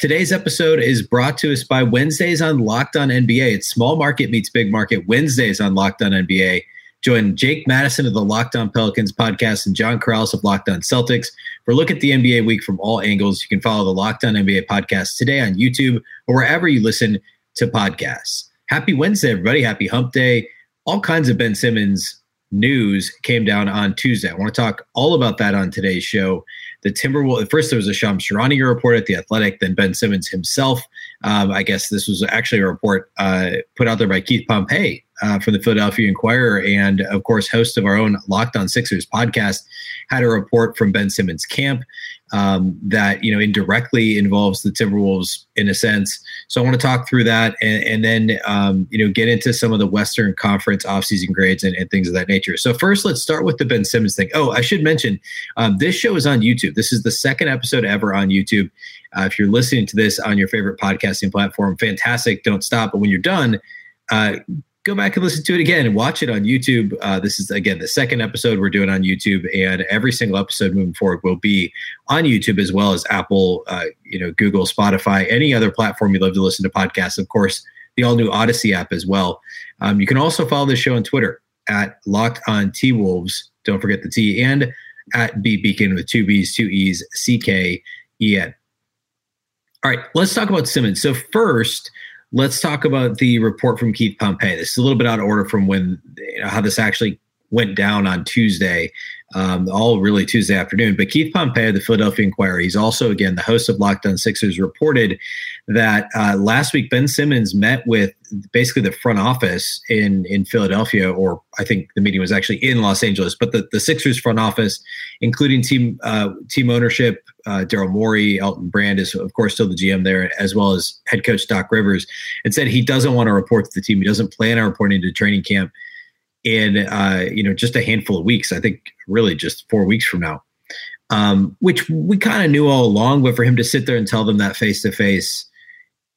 Today's episode is brought to us by Wednesdays on Locked On NBA. It's small market meets big market Wednesdays on Locked On NBA. Join Jake Madison of the Locked On Pelicans podcast and John Karalis of Locked On Celtics for a look at the NBA week from all angles. You can follow the Locked On NBA podcast today on YouTube or wherever you listen to podcasts. Happy Wednesday, everybody. Happy hump day. All kinds of Ben Simmons news came down on Tuesday. I want to talk all about that on today's show the Timberwolves. First, there was a Shams Charania report at the Athletic. Then Ben Simmons himself. Um, I guess this was actually a report uh, put out there by Keith Pompey uh, from the Philadelphia Inquirer, and of course, host of our own Locked On Sixers podcast, had a report from Ben Simmons' camp um, that you know indirectly involves the Timberwolves in a sense. So I want to talk through that and, and then um, you know get into some of the Western Conference offseason grades and, and, things of that nature. So first, let's start with the Ben Simmons thing. Oh, I should mention um, this show is on YouTube. This is the second episode ever on YouTube. Uh, if you're listening to this on your favorite podcasting platform, fantastic. Don't stop. But when you're done, uh, go back and listen to it again and watch it on YouTube. Uh, this is again the second episode we're doing on YouTube, and every single episode moving forward will be on YouTube as well as Apple, uh, you know, Google, Spotify, any other platform you love to listen to podcasts. Of course, the all new Odyssey app as well. Um, you can also follow the show on Twitter at Locked On T Wolves. Don't forget the T and at B Beecken with two B's, two E's, C K E N. All right, let's talk about Simmons. So first let's talk about the report from Keith Pompey. This is a little bit out of order from when you know, how this actually went down on Tuesday, um, all really Tuesday afternoon. But Keith Pompey, of the Philadelphia Inquirer, he's also again the host of Locked On Sixers, reported that uh, last week Ben Simmons met with basically the front office in in Philadelphia, or I think the meeting was actually in Los Angeles, but the, the Sixers front office, including team uh, team ownership, uh, Daryl Morey, Elton Brand is of course still the GM there, as well as head coach Doc Rivers, and said he doesn't want to report to the team. He doesn't plan on reporting to training camp in uh, you know just a handful of weeks. I think really just four weeks from now, um, which we kind of knew all along. But for him to sit there and tell them that face to face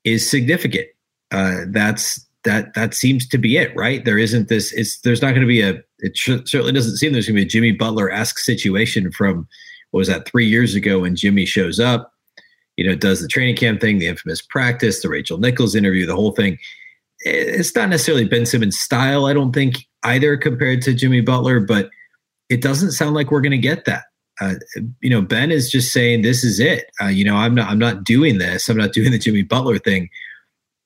is significant. Uh, that's that that seems to be it, right? There isn't this. It's there's not going to be a. It sh- certainly doesn't seem there's going to be a Jimmy Butler esque situation from what was that three years ago when Jimmy shows up, you know, does the training camp thing, the infamous practice, the Rachel Nichols interview, the whole thing. It's not necessarily Ben Simmons' style, I don't think either compared to Jimmy Butler, but it doesn't sound like we're going to get that. Uh, you know, Ben is just saying this is it. Uh, you know, I'm not I'm not doing this. I'm not doing the Jimmy Butler thing.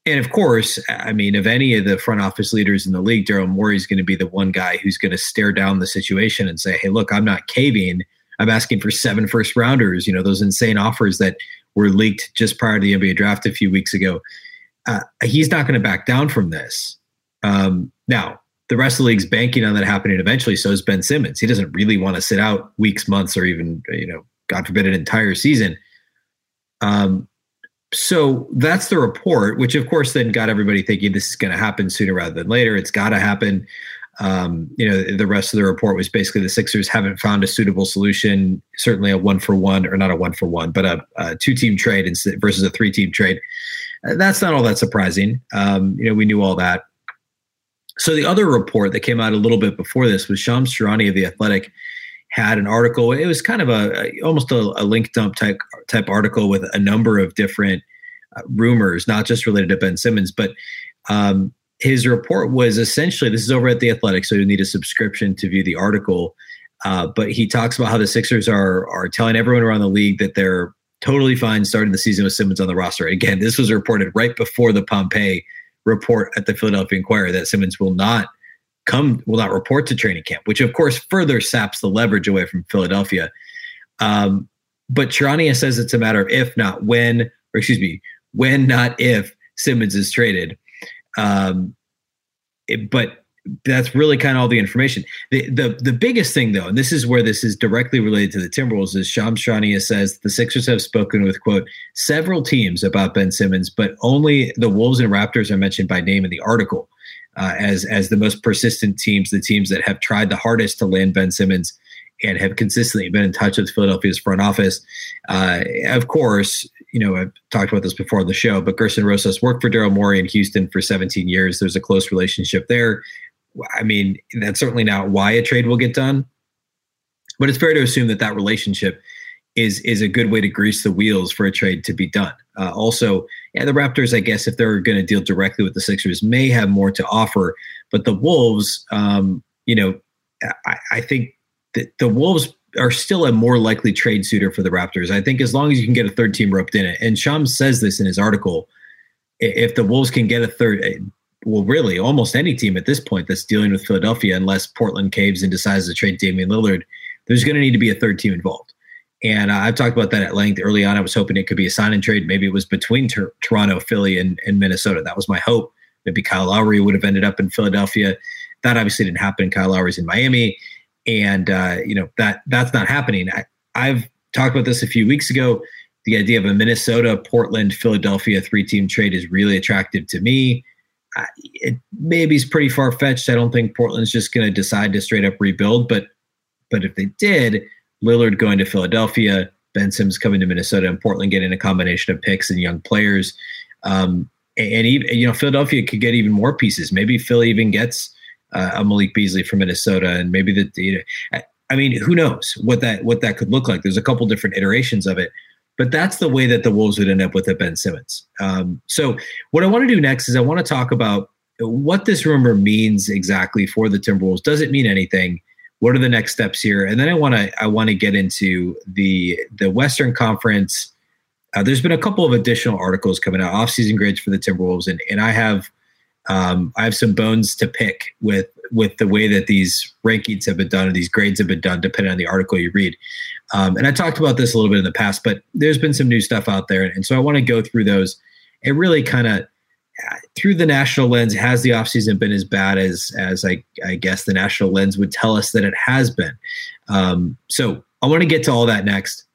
And of course, I mean, of any of the front office leaders in the league, Daryl Morey is going to be the one guy who's going to stare down the situation and say, "Hey, look, I'm not caving. I'm asking for seven first rounders. You know, those insane offers that were leaked just prior to the NBA draft a few weeks ago. Uh, he's not going to back down from this. Um, now, the rest of the league's banking on that happening eventually. So is Ben Simmons. He doesn't really want to sit out weeks, months, or even you know, God forbid, an entire season. Um, so that's the report, which of course then got everybody thinking this is going to happen sooner rather than later. It's got to happen. Um, you know, the rest of the report was basically the Sixers haven't found a suitable solution. Certainly a one for one, or not a one for one, but a, a two team trade versus a three team trade. Uh, that's not all that surprising. Um, you know, we knew all that. So the other report that came out a little bit before this was Shams Charania of the Athletic had an article. It was kind of a, almost a, a, link dump type type article with a number of different uh, rumors, not just related to Ben Simmons, but um, his report was essentially this is over at the Athletic, so you need a subscription to view the article. Uh, but he talks about how the Sixers are are telling everyone around the league that they're totally fine starting the season with Simmons on the roster. Again, this was reported right before the Pompey report at the Philadelphia Inquirer that Simmons will not come, will not report to training camp, which of course further saps the leverage away from Philadelphia. Um, but Charania says it's a matter of if, not when, or excuse me, when, not if Simmons is traded. Um, it, but that's really kind of all the information. The, the the biggest thing though, and this is where this is directly related to the Timberwolves, is Shams Charania says the Sixers have spoken with quote several teams about Ben Simmons, but only the Wolves and Raptors are mentioned by name in the article uh, as as the most persistent teams, the teams that have tried the hardest to land Ben Simmons and have consistently been in touch with Philadelphia's front office. Uh, of course, you know, I've talked about this before on the show, but Gersson Rosas worked for Daryl Morey in Houston for 17 years. There's a close relationship there. I mean, that's certainly not why a trade will get done, but it's fair to assume that that relationship is is a good way to grease the wheels for a trade to be done. Uh, also, yeah, the Raptors, I guess, if they're going to deal directly with the Sixers, may have more to offer, but the Wolves, um, you know, I, I think that the Wolves are still a more likely trade suitor for the Raptors. I think as long as you can get a third team roped in it, and Shams says this in his article, if the Wolves can get a third, well, really almost any team at this point that's dealing with Philadelphia, unless Portland caves and decides to trade Damian Lillard, there's going to need to be a third team involved. And uh, I've talked about that at length early on. I was hoping it could be a sign and trade. Maybe it was between ter- Toronto, Philly, and, and Minnesota. That was my hope. Maybe Kyle Lowry would have ended up in Philadelphia. That obviously didn't happen. Kyle Lowry's in Miami, and uh, you know that that's not happening. I, I've talked about this a few weeks ago. The idea of a Minnesota, Portland, Philadelphia three-team trade is really attractive to me it maybe is pretty far fetched. I don't think Portland's just going to decide to straight up rebuild, but but if they did, Lillard going to Philadelphia, Ben Simmons coming to Minnesota, and Portland getting a combination of picks and young players, um, and even you know Philadelphia could get even more pieces. Maybe Philly even gets uh, a Malik Beasley from Minnesota, and maybe the you know, I mean, who knows what that what that could look like? There's a couple different iterations of it. But that's the way that the Wolves would end up with a Ben Simmons. Um, so what I want to do next is I want to talk about what this rumor means exactly for the Timberwolves. Does it mean anything? What are the next steps here? And then I want to I want to get into the the Western Conference. Uh, there's been a couple of additional articles coming out, off-season grades for the Timberwolves, and and I have um, I have some bones to pick with with the way that these rankings have been done or these grades have been done, depending on the article you read. Um, and I talked about this a little bit in the past, but there's been some new stuff out there. And so I want to go through those and really kind of through the national lens, has the offseason been as bad as as I, I guess the national lens would tell us that it has been? Um, so I want to get to all that next.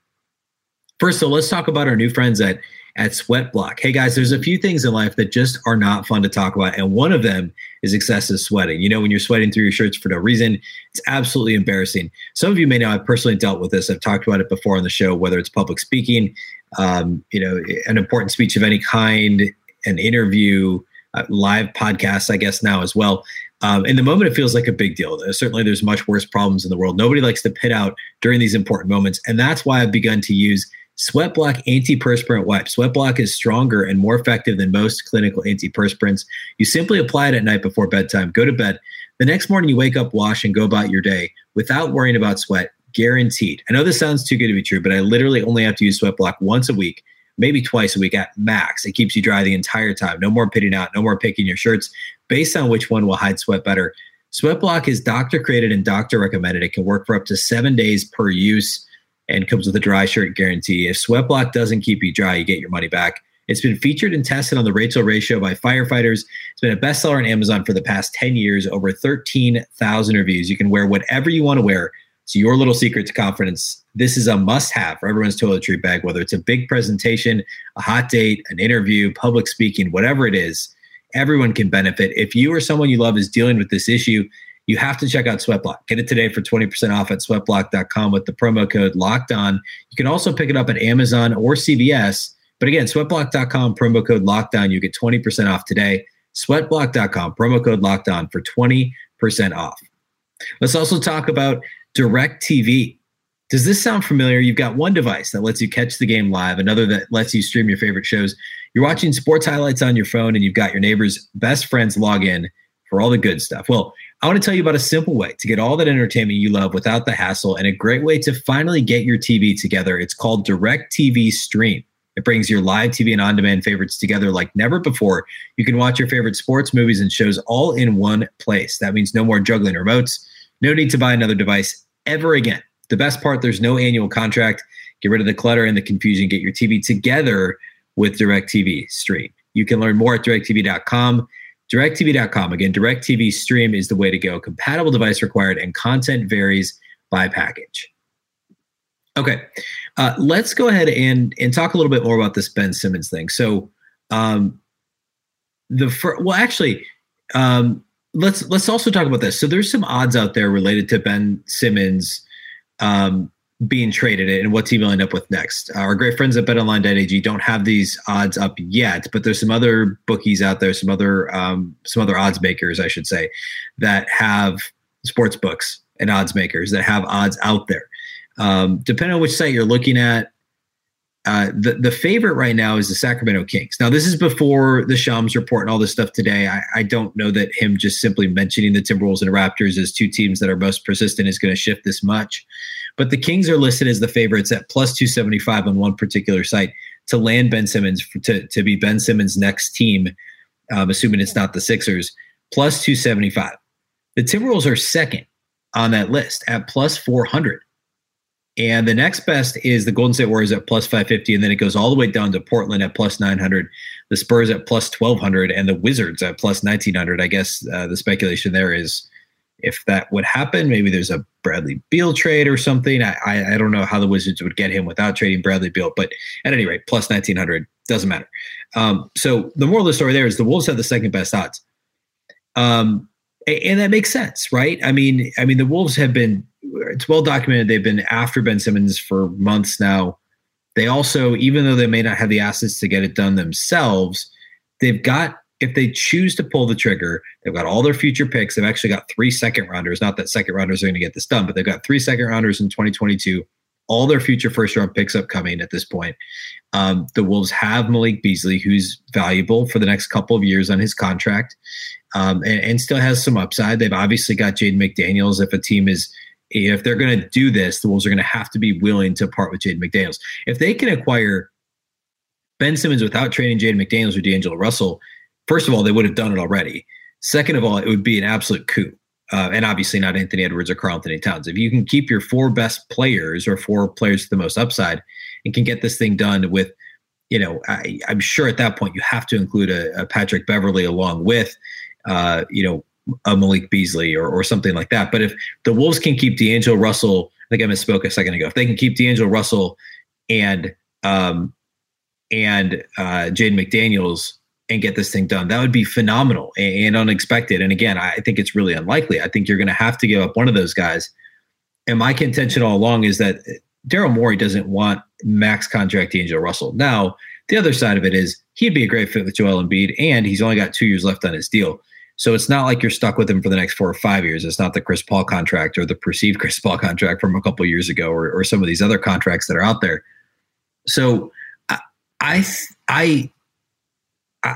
First, so let's talk about our new friends at at Sweat Block. Hey guys, there's a few things in life that just are not fun to talk about, and one of them is excessive sweating. You know, when you're sweating through your shirts for no reason, it's absolutely embarrassing. Some of you may know I've personally dealt with this. I've talked about it before on the show, whether it's public speaking, um, you know, an important speech of any kind, an interview, uh, live podcasts, I guess now as well. Um, in the moment, it feels like a big deal. Certainly, there's much worse problems in the world. Nobody likes to pit out during these important moments, and that's why I've begun to use Sweatblock antiperspirant wipe. Sweatblock is stronger and more effective than most clinical antiperspirants. You simply apply it at night before bedtime, go to bed. The next morning, you wake up, wash, and go about your day without worrying about sweat. Guaranteed. I know this sounds too good to be true, but I literally only have to use Sweatblock once a week, maybe twice a week at max. It keeps you dry the entire time. No more pitting out, no more picking your shirts based on which one will hide sweat better. Sweatblock is doctor created and doctor recommended. It can work for up to seven days per use and comes with a dry shirt guarantee. If Sweatblock doesn't keep you dry, you get your money back. It's been featured and tested on the Rachel Show by firefighters. It's been a bestseller on Amazon for the past 10 years, over 13,000 reviews. You can wear whatever you want to wear. It's your little secret to confidence. This is a must have for everyone's toiletry bag, whether it's a big presentation, a hot date, an interview, public speaking, whatever it is. Everyone can benefit. If you or someone you love is dealing with this issue, you have to check out Sweatblock. Get it today for 20% off at sweatblock.com with the promo code locked on. You can also pick it up at Amazon or CVS. But again, sweatblock.com, promo code locked on. You get 20% off today. Sweatblock.com, promo code locked on for 20% off. Let's also talk about DirecTV. Does this sound familiar? You've got one device that lets you catch the game live, another that lets you stream your favorite shows. You're watching sports highlights on your phone, and you've got your neighbor's best friends log in for all the good stuff. Well, I want to tell you about a simple way to get all that entertainment you love without the hassle and a great way to finally get your TV together. It's called DirecTV Stream. It brings your live TV and on demand favorites together like never before. You can watch your favorite sports, movies, and shows all in one place. That means no more juggling remotes, no need to buy another device ever again. The best part there's no annual contract. Get rid of the clutter and the confusion. Get your TV together with DirecTV Stream. You can learn more at directv.com DirecTV.com. Again, DirecTV Stream is the way to go. Compatible device required, and content varies by package. Okay, uh, let's go ahead and and talk a little bit more about this Ben Simmons thing. So, um, the fir- well, actually, um, let's let's also talk about this. So, there's some odds out there related to Ben Simmons um, being traded and what team will end up with next. Our great friends at BetOnline.ag don't have these odds up yet, but there's some other bookies out there, some other um, some other odds makers, I should say, that have sports books and odds makers that have odds out there. Um, depending on which site you're looking at, uh, the the favorite right now is the Sacramento Kings. Now, this is before the Shams report and all this stuff today. I, I don't know that him just simply mentioning the Timberwolves and Raptors as two teams that are most persistent is going to shift this much. But the Kings are listed as the favorites at plus 275 on one particular site to land Ben Simmons to, to be Ben Simmons' next team, um, assuming it's not the Sixers, plus 275. The Timberwolves are second on that list at plus 400. And the next best is the Golden State Warriors at plus 550. And then it goes all the way down to Portland at plus 900, the Spurs at plus 1200, and the Wizards at plus 1900. I guess uh, the speculation there is if that would happen, maybe there's a Bradley Beal trade or something. I, I, I don't know how the Wizards would get him without trading Bradley Beal, but at any rate, plus 1900 doesn't matter. Um, so the moral of the story there is the Wolves have the second best odds. Um, and that makes sense, right? I mean, I mean, the Wolves have been it's well documented they've been after Ben Simmons for months now. They also, even though they may not have the assets to get it done themselves, they've got if they choose to pull the trigger, they've got all their future picks. They've actually got three second rounders. Not that second rounders are going to get this done, but they've got three second rounders in 2022. All their future first round picks upcoming at this point. Um, the Wolves have Malik Beasley, who's valuable for the next couple of years on his contract, um, and, and, still has some upside. They've obviously got Jaden McDaniels. If a team is, if they're going to do this, the Wolves are going to have to be willing to part with Jaden McDaniels. If they can acquire Ben Simmons without trading Jaden McDaniels or D'Angelo Russell, First of all, they would have done it already. Second of all, it would be an absolute coup. Uh, and obviously not Anthony Edwards or Karl-Anthony Towns. If you can keep your four best players or four players with the most upside and can get this thing done with, you know, I, am sure at that point you have to include a, a Patrick Beverley along with, uh, you know, a Malik Beasley or, or something like that. But if the Wolves can keep D'Angelo Russell, I think I misspoke a second ago. If they can keep D'Angelo Russell and um, and uh, Jaden McDaniels and get this thing done. That would be phenomenal and, unexpected. And again, I think it's really unlikely. I think you're going to have to give up one of those guys. And my contention all along is that Daryl Morey doesn't want max contract D'Angelo Russell. Now, the other side of it is he'd be a great fit with Joel Embiid, and he's only got two years left on his deal. So it's not like you're stuck with him for the next four or five years. It's not the Chris Paul contract or the perceived Chris Paul contract from a couple years ago, or, or some of these other contracts that are out there. So I, I,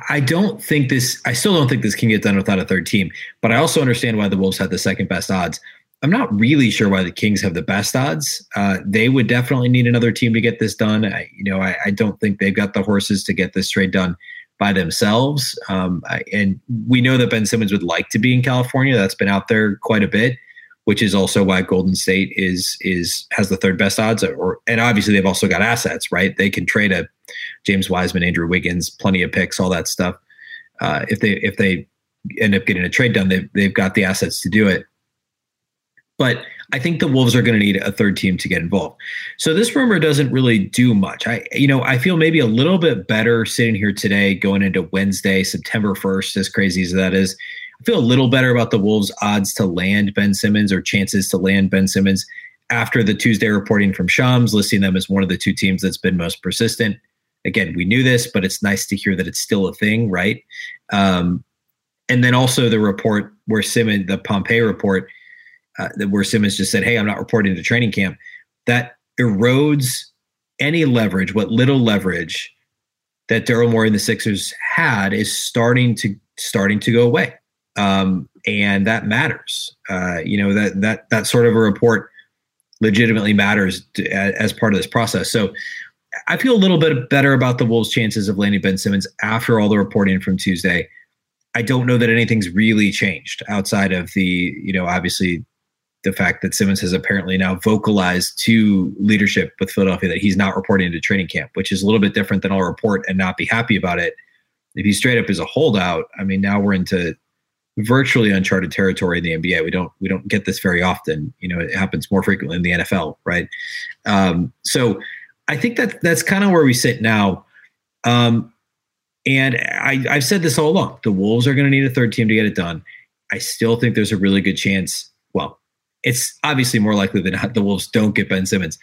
I don't think this. I still don't think this can get done without a third team. But I also understand why the Wolves had the second best odds. I'm not really sure why the Kings have the best odds. Uh, they would definitely need another team to get this done. I, you know, I, I, don't think they've got the horses to get this trade done by themselves. Um, I, and we know that Ben Simmons would like to be in California. That's been out there quite a bit, which is also why Golden State is is has the third best odds. Or and obviously they've also got assets, right? They can trade a James Wiseman, Andrew Wiggins, plenty of picks, all that stuff. Uh, if they if they end up getting a trade done, they've they've got the assets to do it. But I think the Wolves are going to need a third team to get involved. So this rumor doesn't really do much. I you know I feel maybe a little bit better sitting here today, going into Wednesday, September first, as crazy as that is. I feel a little better about the Wolves' odds to land Ben Simmons or chances to land Ben Simmons after the Tuesday reporting from Shams, listing them as one of the two teams that's been most persistent again, we knew this, but it's nice to hear that it's still a thing, right? Um, and then also the report where Simmons, the Pompey report, uh, where Simmons just said, "Hey, I'm not reporting to training camp." That erodes any leverage, what little leverage that Daryl Morey and the Sixers had is starting to starting to go away, um, and that matters. Uh, you know that that that sort of a report legitimately matters to, as part of this process. So I feel a little bit better about the Wolves' chances of landing Ben Simmons after all the reporting from Tuesday. I don't know that anything's really changed outside of the, you know, obviously the fact that Simmons has apparently now vocalized to leadership with Philadelphia that he's not reporting to training camp, which is a little bit different than I'll report and not be happy about it. if he straight up is a holdout, I mean, now we're into virtually uncharted territory in the NBA. We don't we don't get this very often. You know, it happens more frequently in the NFL, right? Um, so I think that that's kind of where we sit now. Um, and I, I've said this all along: the Wolves are going to need a third team to get it done. I still think there's a really good chance. Well, it's obviously more likely than not the Wolves don't get Ben Simmons.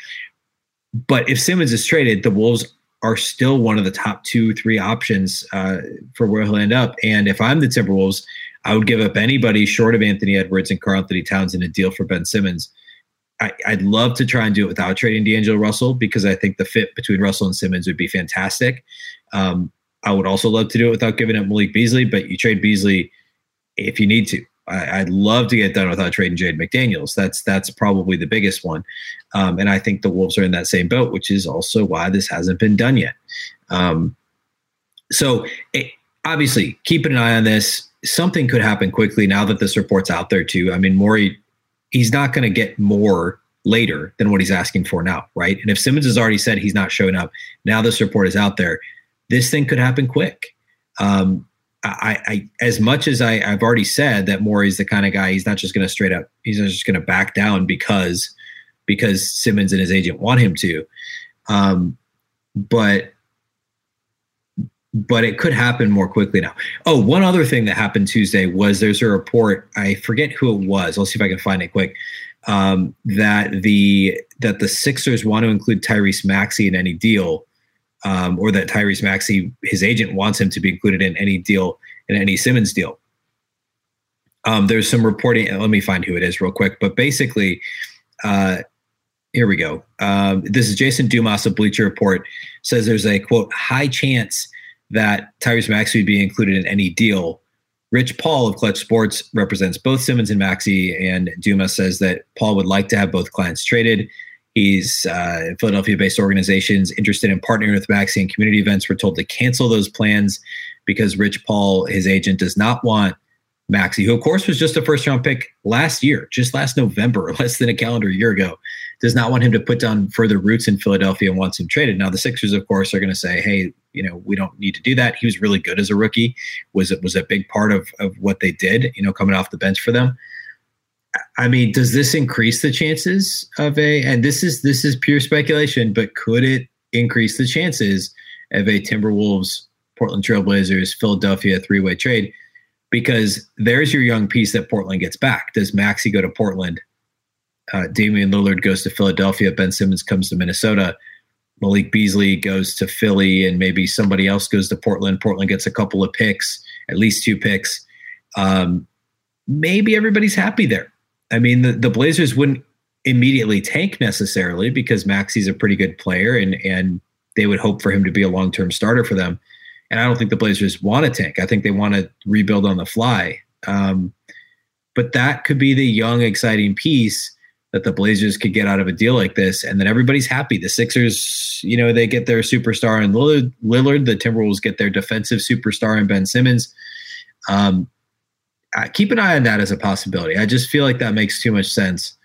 But if Simmons is traded, the Wolves are still one of the top two, three options uh, for where he'll end up. And if I'm the Timberwolves, I would give up anybody short of Anthony Edwards and Karl-Anthony Towns in a deal for Ben Simmons. I, would love to try and do it without trading D'Angelo Russell because I think the fit between Russell and Simmons would be fantastic. Um, I would also love to do it without giving up Malik Beasley, but you trade Beasley if you need to. I, would love to get done without trading Jaden McDaniels. That's that's probably the biggest one, um, and I think the Wolves are in that same boat, which is also why this hasn't been done yet. Um, so it, obviously, keeping an eye on this. Something could happen quickly now that this report's out there too. I mean, Morey, he's not going to get more later than what he's asking for now, right? And if Simmons has already said he's not showing up, now this report is out there. This thing could happen quick. Um, I, I, as much as I, I've already said that Morey's the kind of guy he's not just going to straight up he's just going to back down because because Simmons and his agent want him to, um, but but it could happen more quickly now. Oh, one other thing that happened Tuesday was there's a report I forget who it was. I'll see if I can find it quick. Um, that the that the Sixers want to include Tyrese Maxey in any deal um, or that Tyrese Maxey, his agent wants him to be included in any deal, in any Simmons deal. Um, there's some reporting. Let me find who it is real quick. But basically, uh, here we go. Um, this is Jason Dumas of Bleacher Report says there's a quote high chance that Tyrese Maxey would be included in any deal. Rich Paul of Clutch Sports represents both Simmons and Maxey, and Dumas says that Paul would like to have both clients traded. He's uh, Philadelphia-based organizations interested in partnering with Maxey and community events were told to cancel those plans because Rich Paul, his agent, does not want Maxey, who of course was just a first-round pick last year, just last November, less than a calendar year ago, does not want him to put down further roots in Philadelphia and wants him traded. Now the Sixers, of course, are going to say, "Hey, you know, we don't need to do that." He was really good as a rookie. Was it was a big part of of what they did, you know, coming off the bench for them. I mean, does this increase the chances of a? And this is this is pure speculation, but could it increase the chances of a Timberwolves, Portland Trailblazers, Philadelphia three way trade? Because there's your young piece that Portland gets back. Does Maxey go to Portland? Uh, Damian Lillard goes to Philadelphia. Ben Simmons comes to Minnesota. Malik Beasley goes to Philly, and maybe somebody else goes to Portland. Portland gets a couple of picks, at least two picks. Um, maybe everybody's happy there. I mean, the, the Blazers wouldn't immediately tank necessarily because Maxey's a pretty good player and and they would hope for him to be a long term starter for them. And I don't think the Blazers want to tank. I think they want to rebuild on the fly. Um, but that could be the young, exciting piece that the Blazers could get out of a deal like this, and then everybody's happy. The Sixers, you know, they get their superstar in Lillard. Lillard the Timberwolves get their defensive superstar in Ben Simmons. Um, uh, keep an eye on that as a possibility. I just feel like that makes too much sense.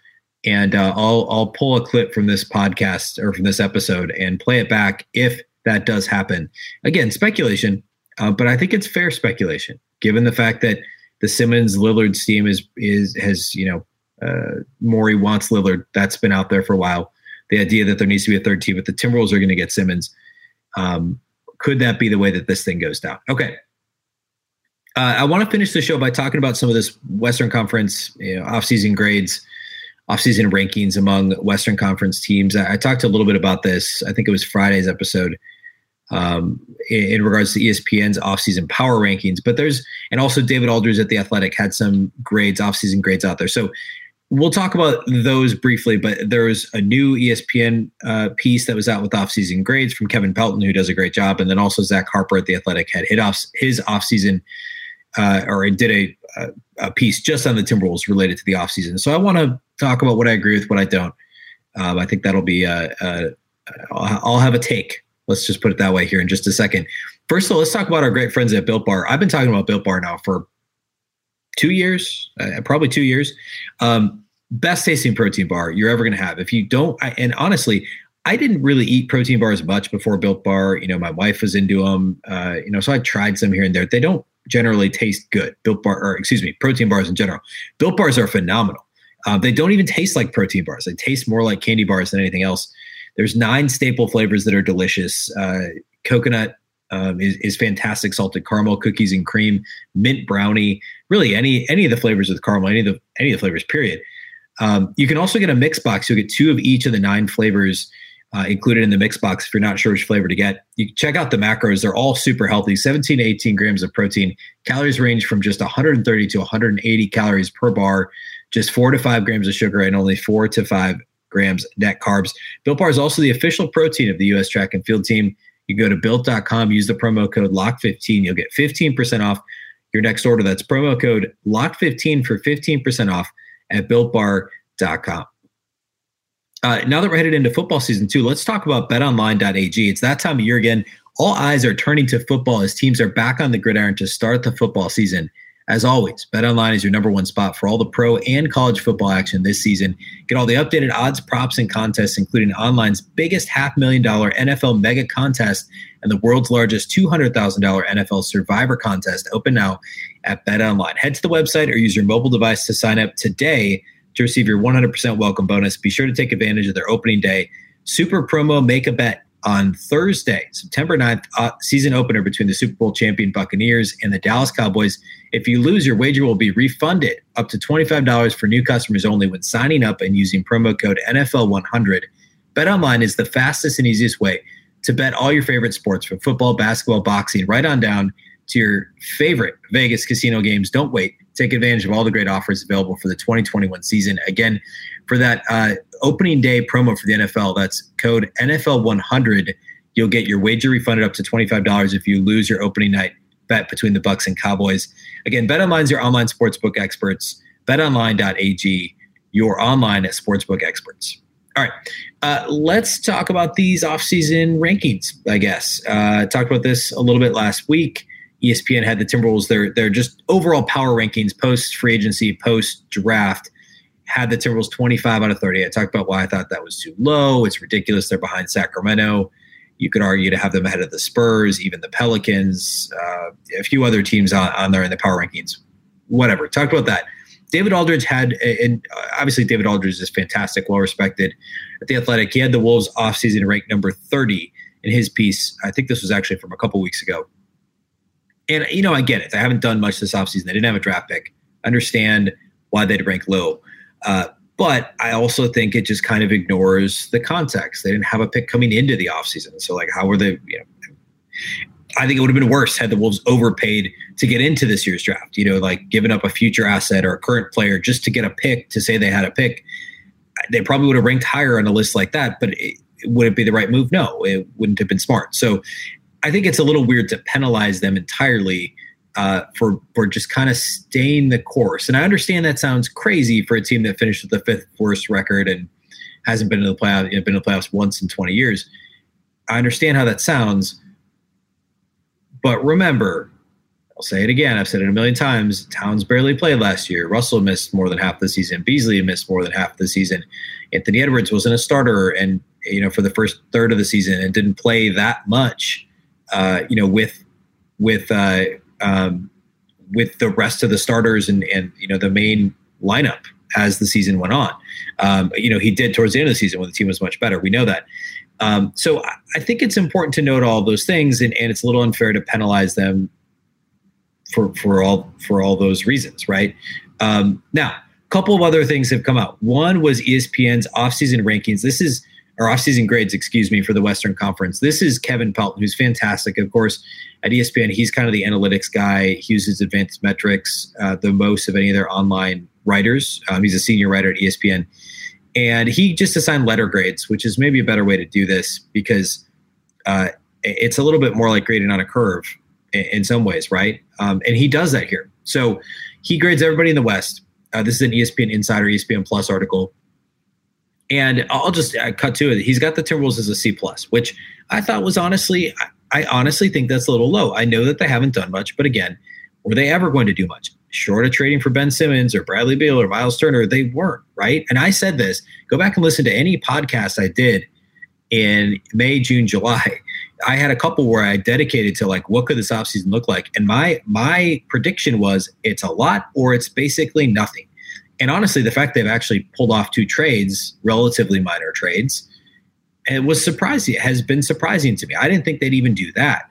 And uh, I'll I'll pull a clip from this podcast or from this episode and play it back if that does happen. Again, speculation, uh, but I think it's fair speculation given the fact that the Simmons Lillard team is is has you know uh, Morey wants Lillard. That's been out there for a while. The idea that there needs to be a third team, but the Timberwolves are going to get Simmons. Um, could that be the way that this thing goes down? Okay, uh, I want to finish the show by talking about some of this Western Conference you know, offseason grades, offseason rankings among Western Conference teams. I, I, talked a little bit about this. I think it was Friday's episode um, in, in, regards to ESPN's offseason power rankings. But there's, and also David Aldridge at The Athletic had some grades, offseason grades out there. So we'll talk about those briefly, but there's a new ESPN uh, piece that was out with offseason grades from Kevin Pelton, who does a great job. And then also Zach Harper at The Athletic had off his offseason uh, or I did a, a, piece just on the Timberwolves related to the offseason. So I want to talk about what I agree with, what I don't. Um, I think that'll be, uh, uh, I'll have a take. Let's just put it that way here in just a second. First of all, let's talk about our great friends at Built Bar. I've been talking about Built Bar now for two years, uh, probably two years. Um, best tasting protein bar you're ever going to have. If you don't, I, and honestly, I didn't really eat protein bars much before Built Bar. You know, my wife was into them. Uh, you know, so I tried some here and there. They don't generally taste good. Built Bar, or excuse me, protein bars in general. Built Bars are phenomenal. Uh, they don't even taste like protein bars. They taste more like candy bars than anything else. There's nine staple flavors that are delicious. Uh, coconut um, is, is fantastic. Salted caramel, cookies and cream, mint brownie. Really, any any of the flavors with caramel, any of the any of the flavors. Period. Um, you can also get a mix box. You'll get two of each of the nine flavors uh, included in the mix box if you're not sure which flavor to get. You check out the macros. They're all super healthy 17 to 18 grams of protein. Calories range from just 130 to 180 calories per bar, just four to five grams of sugar, and only four to five grams net carbs. Built Bar is also the official protein of the U.S. track and field team. You go to built.com, use the promo code LOCK15. You'll get 15% off your next order. That's promo code LOCK15 for 15% off at builtbar.com. Uh, now that we're headed into football season two, let's talk about betonline.ag. It's that time of year again. All eyes are turning to football as teams are back on the gridiron to start the football season. As always, BetOnline is your number one spot for all the pro and college football action this season. Get all the updated odds, props, and contests, including online's biggest half million dollar NFL mega contest and the world's largest $200,000 NFL survivor contest. Open now at BetOnline. Head to the website or use your mobile device to sign up today to receive your 100% welcome bonus. Be sure to take advantage of their opening day super promo make a bet on Thursday, September 9th, uh, season opener between the Super Bowl champion Buccaneers and the Dallas Cowboys. If you lose, your wager will be refunded up to $25 for new customers only when signing up and using promo code NFL100. BetOnline is the fastest and easiest way to bet all your favorite sports from football, basketball, boxing, right on down to your favorite Vegas casino games. Don't wait. Take advantage of all the great offers available for the 2021 season. Again, for that uh, opening day promo for the NFL, that's code NFL100. You'll get your wager refunded up to $25 if you lose your opening night bet between the Bucs and Cowboys. Again, BetOnline's your online sportsbook experts. BetOnline.ag, your online sportsbook experts. All right, uh, let's talk about these offseason rankings. I guess uh, talked about this a little bit last week. ESPN had the Timberwolves. They're they're just overall power rankings post free agency, post draft. Had the Timberwolves 25 out of 30. I talked about why I thought that was too low. It's ridiculous. They're behind Sacramento. You could argue to have them ahead of the Spurs, even the Pelicans, uh, a few other teams on, on there in the power rankings. Whatever. Talked about that. David Aldridge had, and obviously David Aldridge is fantastic, well respected at the Athletic. He had the Wolves offseason ranked number 30 in his piece. I think this was actually from a couple weeks ago and you know, I get it. They haven't done much this offseason. They didn't have a draft pick. Understand why they'd rank low. Uh, but I also think it just kind of ignores the context. They didn't have a pick coming into the offseason. So, like, how were they, you know, I think it would have been worse had the Wolves overpaid to get into this year's draft, you know, like giving up a future asset or a current player just to get a pick to say they had a pick. They probably would have ranked higher on a list like that, but it, would it be the right move? No, it wouldn't have been smart. So I think it's a little weird to penalize them entirely uh, for for just kind of staying the course. And I understand that sounds crazy for a team that finished with the fifth worst record and hasn't been in the playoff, you know, been in the playoffs once in 20 years. I understand how that sounds, but remember, I'll say it again. I've said it a million times. Towns barely played last year. Russell missed more than half the season. Beasley missed more than half the season. Anthony Edwards wasn't a starter, and you know for the first third of the season and didn't play that much uh, you know, with with uh, um, with the rest of the starters and and you know the main lineup as the season went on. Um, you know, he did towards the end of the season when the team was much better. We know that. Um, so I think it's important to note all those things, and, and it's a little unfair to penalize them for for all for all those reasons, right? Um, now, a couple of other things have come out. One was ESPN's offseason rankings. This is or offseason grades, excuse me, for the Western Conference. This is Kevin Pelton, who's fantastic. Of course, at ESPN, he's kind of the analytics guy. He uses advanced metrics uh, the most of any of their online writers. Um, he's a senior writer at ESPN. And he just assigned letter grades, which is maybe a better way to do this because uh, it's a little bit more like grading on a curve in, in some ways, right? Um, and he does that here. So he grades everybody in the West. Uh, this is an ESPN Insider, ESPN Plus article and I'll just uh, cut to it. He's got the Timberwolves as a C plus, which I thought was honestly, I, I honestly think that's a little low. I know that they haven't done much, but again, were they ever going to do much? Short of trading for Ben Simmons or Bradley Beal or Miles Turner, they weren't right. And I said this. Go back and listen to any podcast I did in May, June, July. I had a couple where I dedicated to like what could this offseason look like, and my my prediction was it's a lot or it's basically nothing. And honestly, the fact they've actually pulled off two trades, relatively minor trades, it was surprising. It has been surprising to me. I didn't think they'd even do that.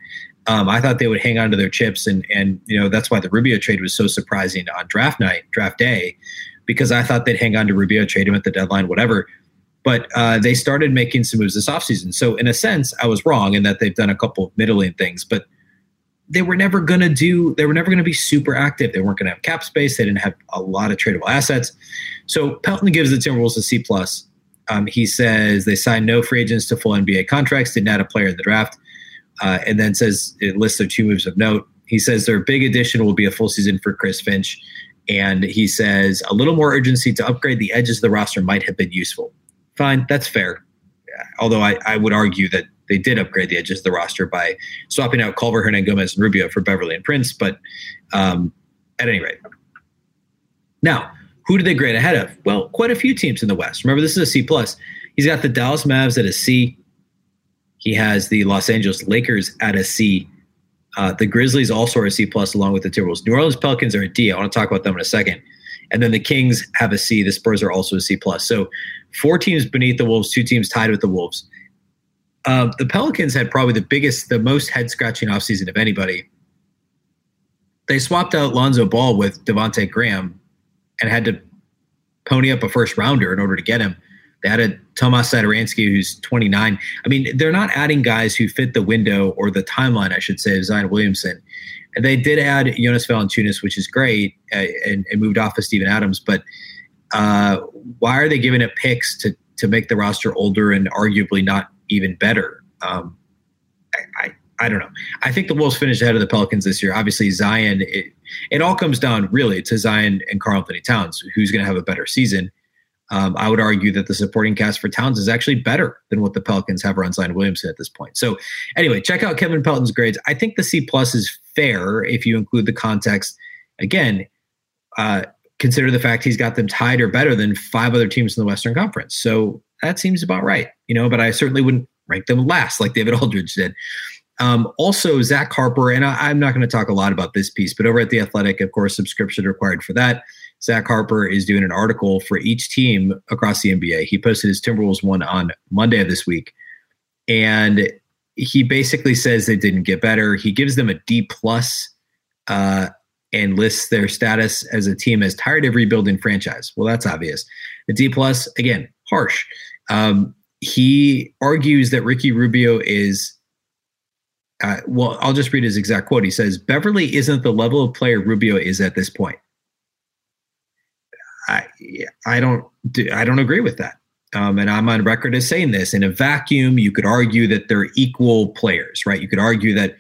Um, I thought they would hang on to their chips, and and you know that's why the Rubio trade was so surprising on draft night, draft day, because I thought they'd hang on to Rubio, trade him at the deadline, whatever. But uh, they started making some moves this offseason. So in a sense, I was wrong in that they've done a couple of middling things, but they were never going to do. They were never going to be super active. They weren't going to have cap space. They didn't have a lot of tradable assets. So Pelton gives the Timberwolves a C plus. Um, he says they signed no free agents to full NBA contracts, didn't add a player in the draft, uh, and then says it lists their two moves of note. He says their big addition will be a full season for Chris Finch, and he says a little more urgency to upgrade the edges of the roster might have been useful. Fine, that's fair. Although I, I would argue that they did upgrade the edges of the roster by swapping out Culver, Hernangomez, and Rubio for Beverley and Prince. But um, at any rate, now who did they grade ahead of? Well, quite a few teams in the West. Remember, this is a C plus. He's got the Dallas Mavs at a C. He has the Los Angeles Lakers at a C. Uh, the Grizzlies also are a C plus, along with the Timberwolves. New Orleans Pelicans are a D. I want to talk about them in a second. And then the Kings have a C. The Spurs are also a C plus. So four teams beneath the Wolves, two teams tied with the Wolves. Uh, the Pelicans had probably the biggest, the most head scratching offseason of anybody. They swapped out Lonzo Ball with Devonte Graham and had to pony up a first rounder in order to get him. They added Tomas Satoransky, who's 29. I mean, they're not adding guys who fit the window or the timeline, I should say, of Zion Williamson. And they did add Jonas Valanciunas, which is great, uh, and, and, moved off of Steven Adams. But uh, why are they giving it picks to to make the roster older and arguably not even better? Um, I, I, I don't know. I think the Wolves finished ahead of the Pelicans this year. Obviously, Zion. It, it all comes down really to Zion and Karl-Anthony Towns, who's going to have a better season. Um, I would argue that the supporting cast for Towns is actually better than what the Pelicans have around Zion Williamson at this point. So, anyway, check out Kevin Pelton's grades. I think the C plus is fair if you include the context. Again, uh, consider the fact he's got them tied or better than five other teams in the Western Conference. So that seems about right, you know. But I certainly wouldn't rank them last like David Aldridge did. Um, also, Zach Harper, and I, am not going to talk a lot about this piece, but over at The Athletic, of course, subscription required for that. Zach Harper is doing an article for each team across the NBA. He posted his Timberwolves one on Monday of this week. And he basically says they didn't get better. He gives them a D plus uh, and lists their status as a team as tired of rebuilding franchise. Well, that's obvious. The D plus, again, harsh. Um, he argues that Ricky Rubio is uh, well, I'll just read his exact quote. He says, Beverley isn't the level of player Rubio is at this point. I, I don't, I don't agree with that. Um, and I'm on record as saying this. In a vacuum, you could argue that they're equal players, right? You could argue that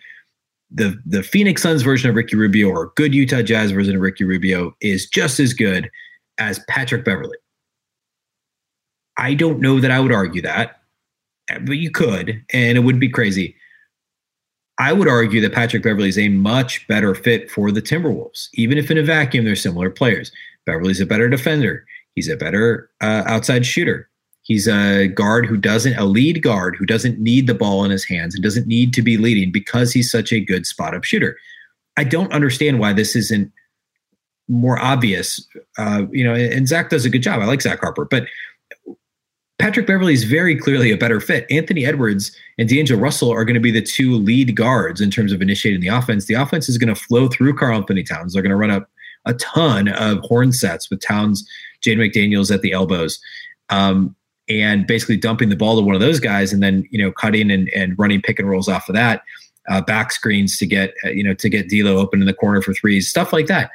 the the Phoenix Suns version of Ricky Rubio or good Utah Jazz version of Ricky Rubio is just as good as Patrick Beverley. I don't know that I would argue that, but you could, and it would be crazy. I would argue that Patrick Beverley is a much better fit for the Timberwolves, even if in a vacuum they're similar players. Beverley's a better defender. He's a better uh, outside shooter. He's a guard who doesn't, a lead guard who doesn't need the ball in his hands and doesn't need to be leading because he's such a good spot up shooter. I don't understand why this isn't more obvious. Uh, you know, and Zach does a good job. I like Zach Harper, but Patrick Beverley is very clearly a better fit. Anthony Edwards and D'Angelo Russell are going to be the two lead guards in terms of initiating the offense. The offense is going to flow through Karl-Anthony Towns. They're going to run up a ton of horn sets with Towns, Jaden McDaniels at the elbows, um, and basically dumping the ball to one of those guys, and then you know cutting and, and running pick and rolls off of that, uh, back screens to get uh, you know to get D'Lo open in the corner for threes, stuff like that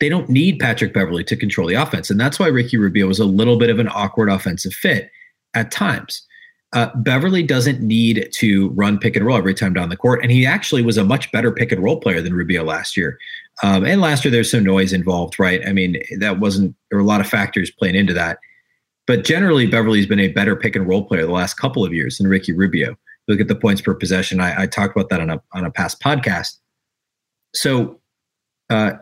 they don't need Patrick Beverley to control the offense. And that's why Ricky Rubio was a little bit of an awkward offensive fit at times. Uh, Beverley doesn't need to run pick and roll every time down the court. And he actually was a much better pick and roll player than Rubio last year. Um, and last year, there's some noise involved, right? I mean, that wasn't, there were a lot of factors playing into that. But generally, Beverley's been a better pick and roll player the last couple of years than Ricky Rubio. Look at the points per possession. I, I talked about that on a, on a past podcast. So, uh,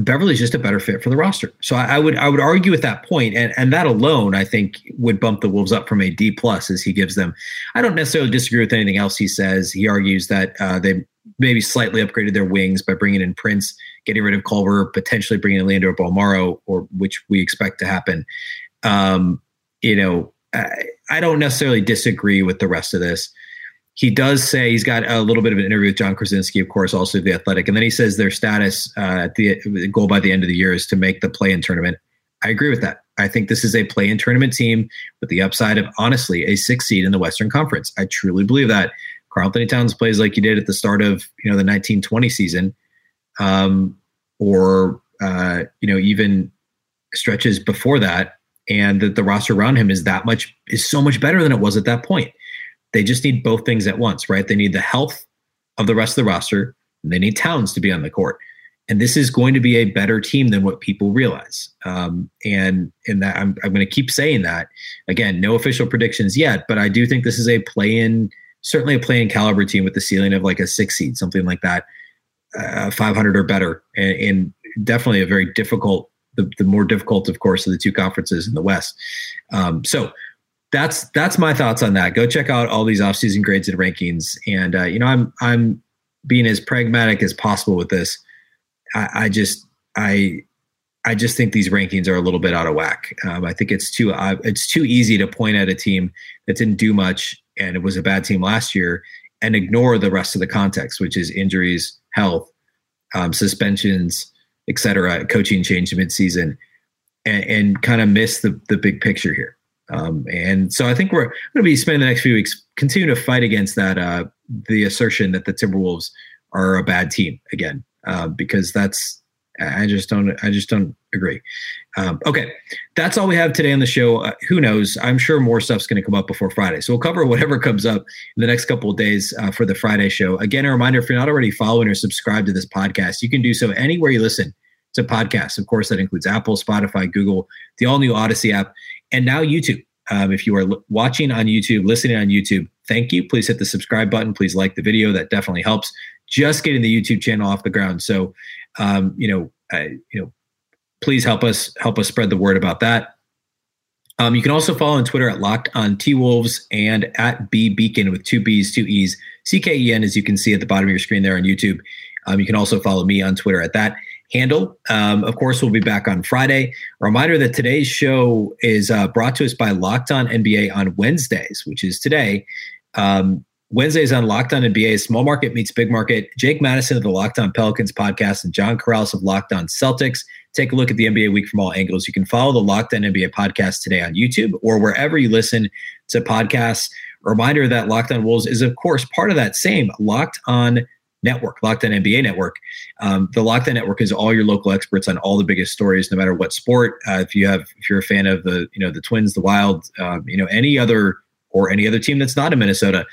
Beverley's just a better fit for the roster. So I, I, would I would argue at that point, and and that alone I think would bump the Wolves up from a D plus as he gives them. I don't necessarily disagree with anything else he says. He argues that uh, they maybe slightly upgraded their wings by bringing in Prince, getting rid of Culver, potentially bringing in Leandro Bolmaro, or which we expect to happen. Um, you know, I, I don't necessarily disagree with the rest of this he does say he's got a little bit of an interview with Jon Krawczynski, of course, also the Athletic, and then he says their status uh, at the goal by the end of the year is to make the play-in tournament. I agree with that. I think this is a play-in tournament team with the upside of honestly a six seed in the Western Conference. I truly believe that. Karl-Anthony Towns plays like he did at the start of you know the 1920 season, um, or uh, you know even stretches before that, and that the roster around him is that much is so much better than it was at that point. They just need both things at once, right? They need the health of the rest of the roster, they need Towns to be on the court. And this is going to be a better team than what people realize. Um, and and that I'm, I'm going to keep saying that. Again, no official predictions yet, but I do think this is a play-in, certainly a play-in caliber team with the ceiling of like a six seed, something like that, uh, 500 or better, and, and definitely a very difficult the, the more difficult, of course, of the two conferences in the West. Um, so that's that's my thoughts on that. Go check out all these offseason grades and rankings. And uh, you know, I'm I'm being as pragmatic as possible with this. I, I just I I just think these rankings are a little bit out of whack. Um, I think it's too uh, it's too easy to point at a team that didn't do much and it was a bad team last year and ignore the rest of the context, which is injuries, health, um, suspensions, etc., coaching change midseason, and, and kind of miss the the big picture here. Um, and so I think we're going to be spending the next few weeks continue to fight against that uh, the assertion that the Timberwolves are a bad team again uh, because that's I just don't I just don't agree. Um, okay, that's all we have today on the show. Uh, who knows? I'm sure more stuff's going to come up before Friday, so we'll cover whatever comes up in the next couple of days uh, for the Friday show. Again, a reminder: if you're not already following or subscribed to this podcast, you can do so anywhere you listen to podcasts. Of course, that includes Apple, Spotify, Google, the all new Audacy app and now YouTube. Um, if you are l- watching on YouTube, listening on YouTube, thank you. Please hit the subscribe button. Please like the video. That definitely helps. Just getting the YouTube channel off the ground. So, um, you know, you know, please help us help us spread the word about that. Um, you can also follow on Twitter at Locked on T Wolves and at B Beecken with two B's, two E's, C K E N, as you can see at the bottom of your screen there on YouTube. Um, you can also follow me on Twitter at that handle. Um, of course, we'll be back on Friday. Reminder that today's show is uh, brought to us by Locked On NBA on Wednesdays, which is today. Um, Wednesdays on Locked On NBA, Small Market Meets Big Market. Jake Madison of the Locked On Pelicans podcast and John Karalis of Locked On Celtics. Take a look at the NBA week from all angles. You can follow the Locked On NBA podcast today on YouTube or wherever you listen to podcasts. Reminder that Locked On Wolves is, of course, part of that same Locked On network, Locked On NBA Network. Um, the Locked On Network is all your local experts on all the biggest stories, no matter what sport. Uh, if you have, if you're a fan of the, you know, the Twins, the Wild, um, you know, any other or any other team that's not in Minnesota,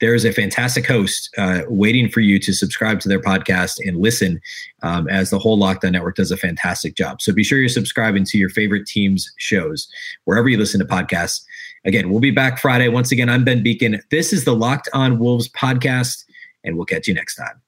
there is a fantastic host uh, waiting for you to subscribe to their podcast and listen um, as the whole Locked On Network does a fantastic job. So be sure you're subscribing to your favorite team's shows wherever you listen to podcasts. Again, we'll be back Friday. Once again, I'm Ben Beecken This is the Locked On Wolves podcast and we'll catch you next time.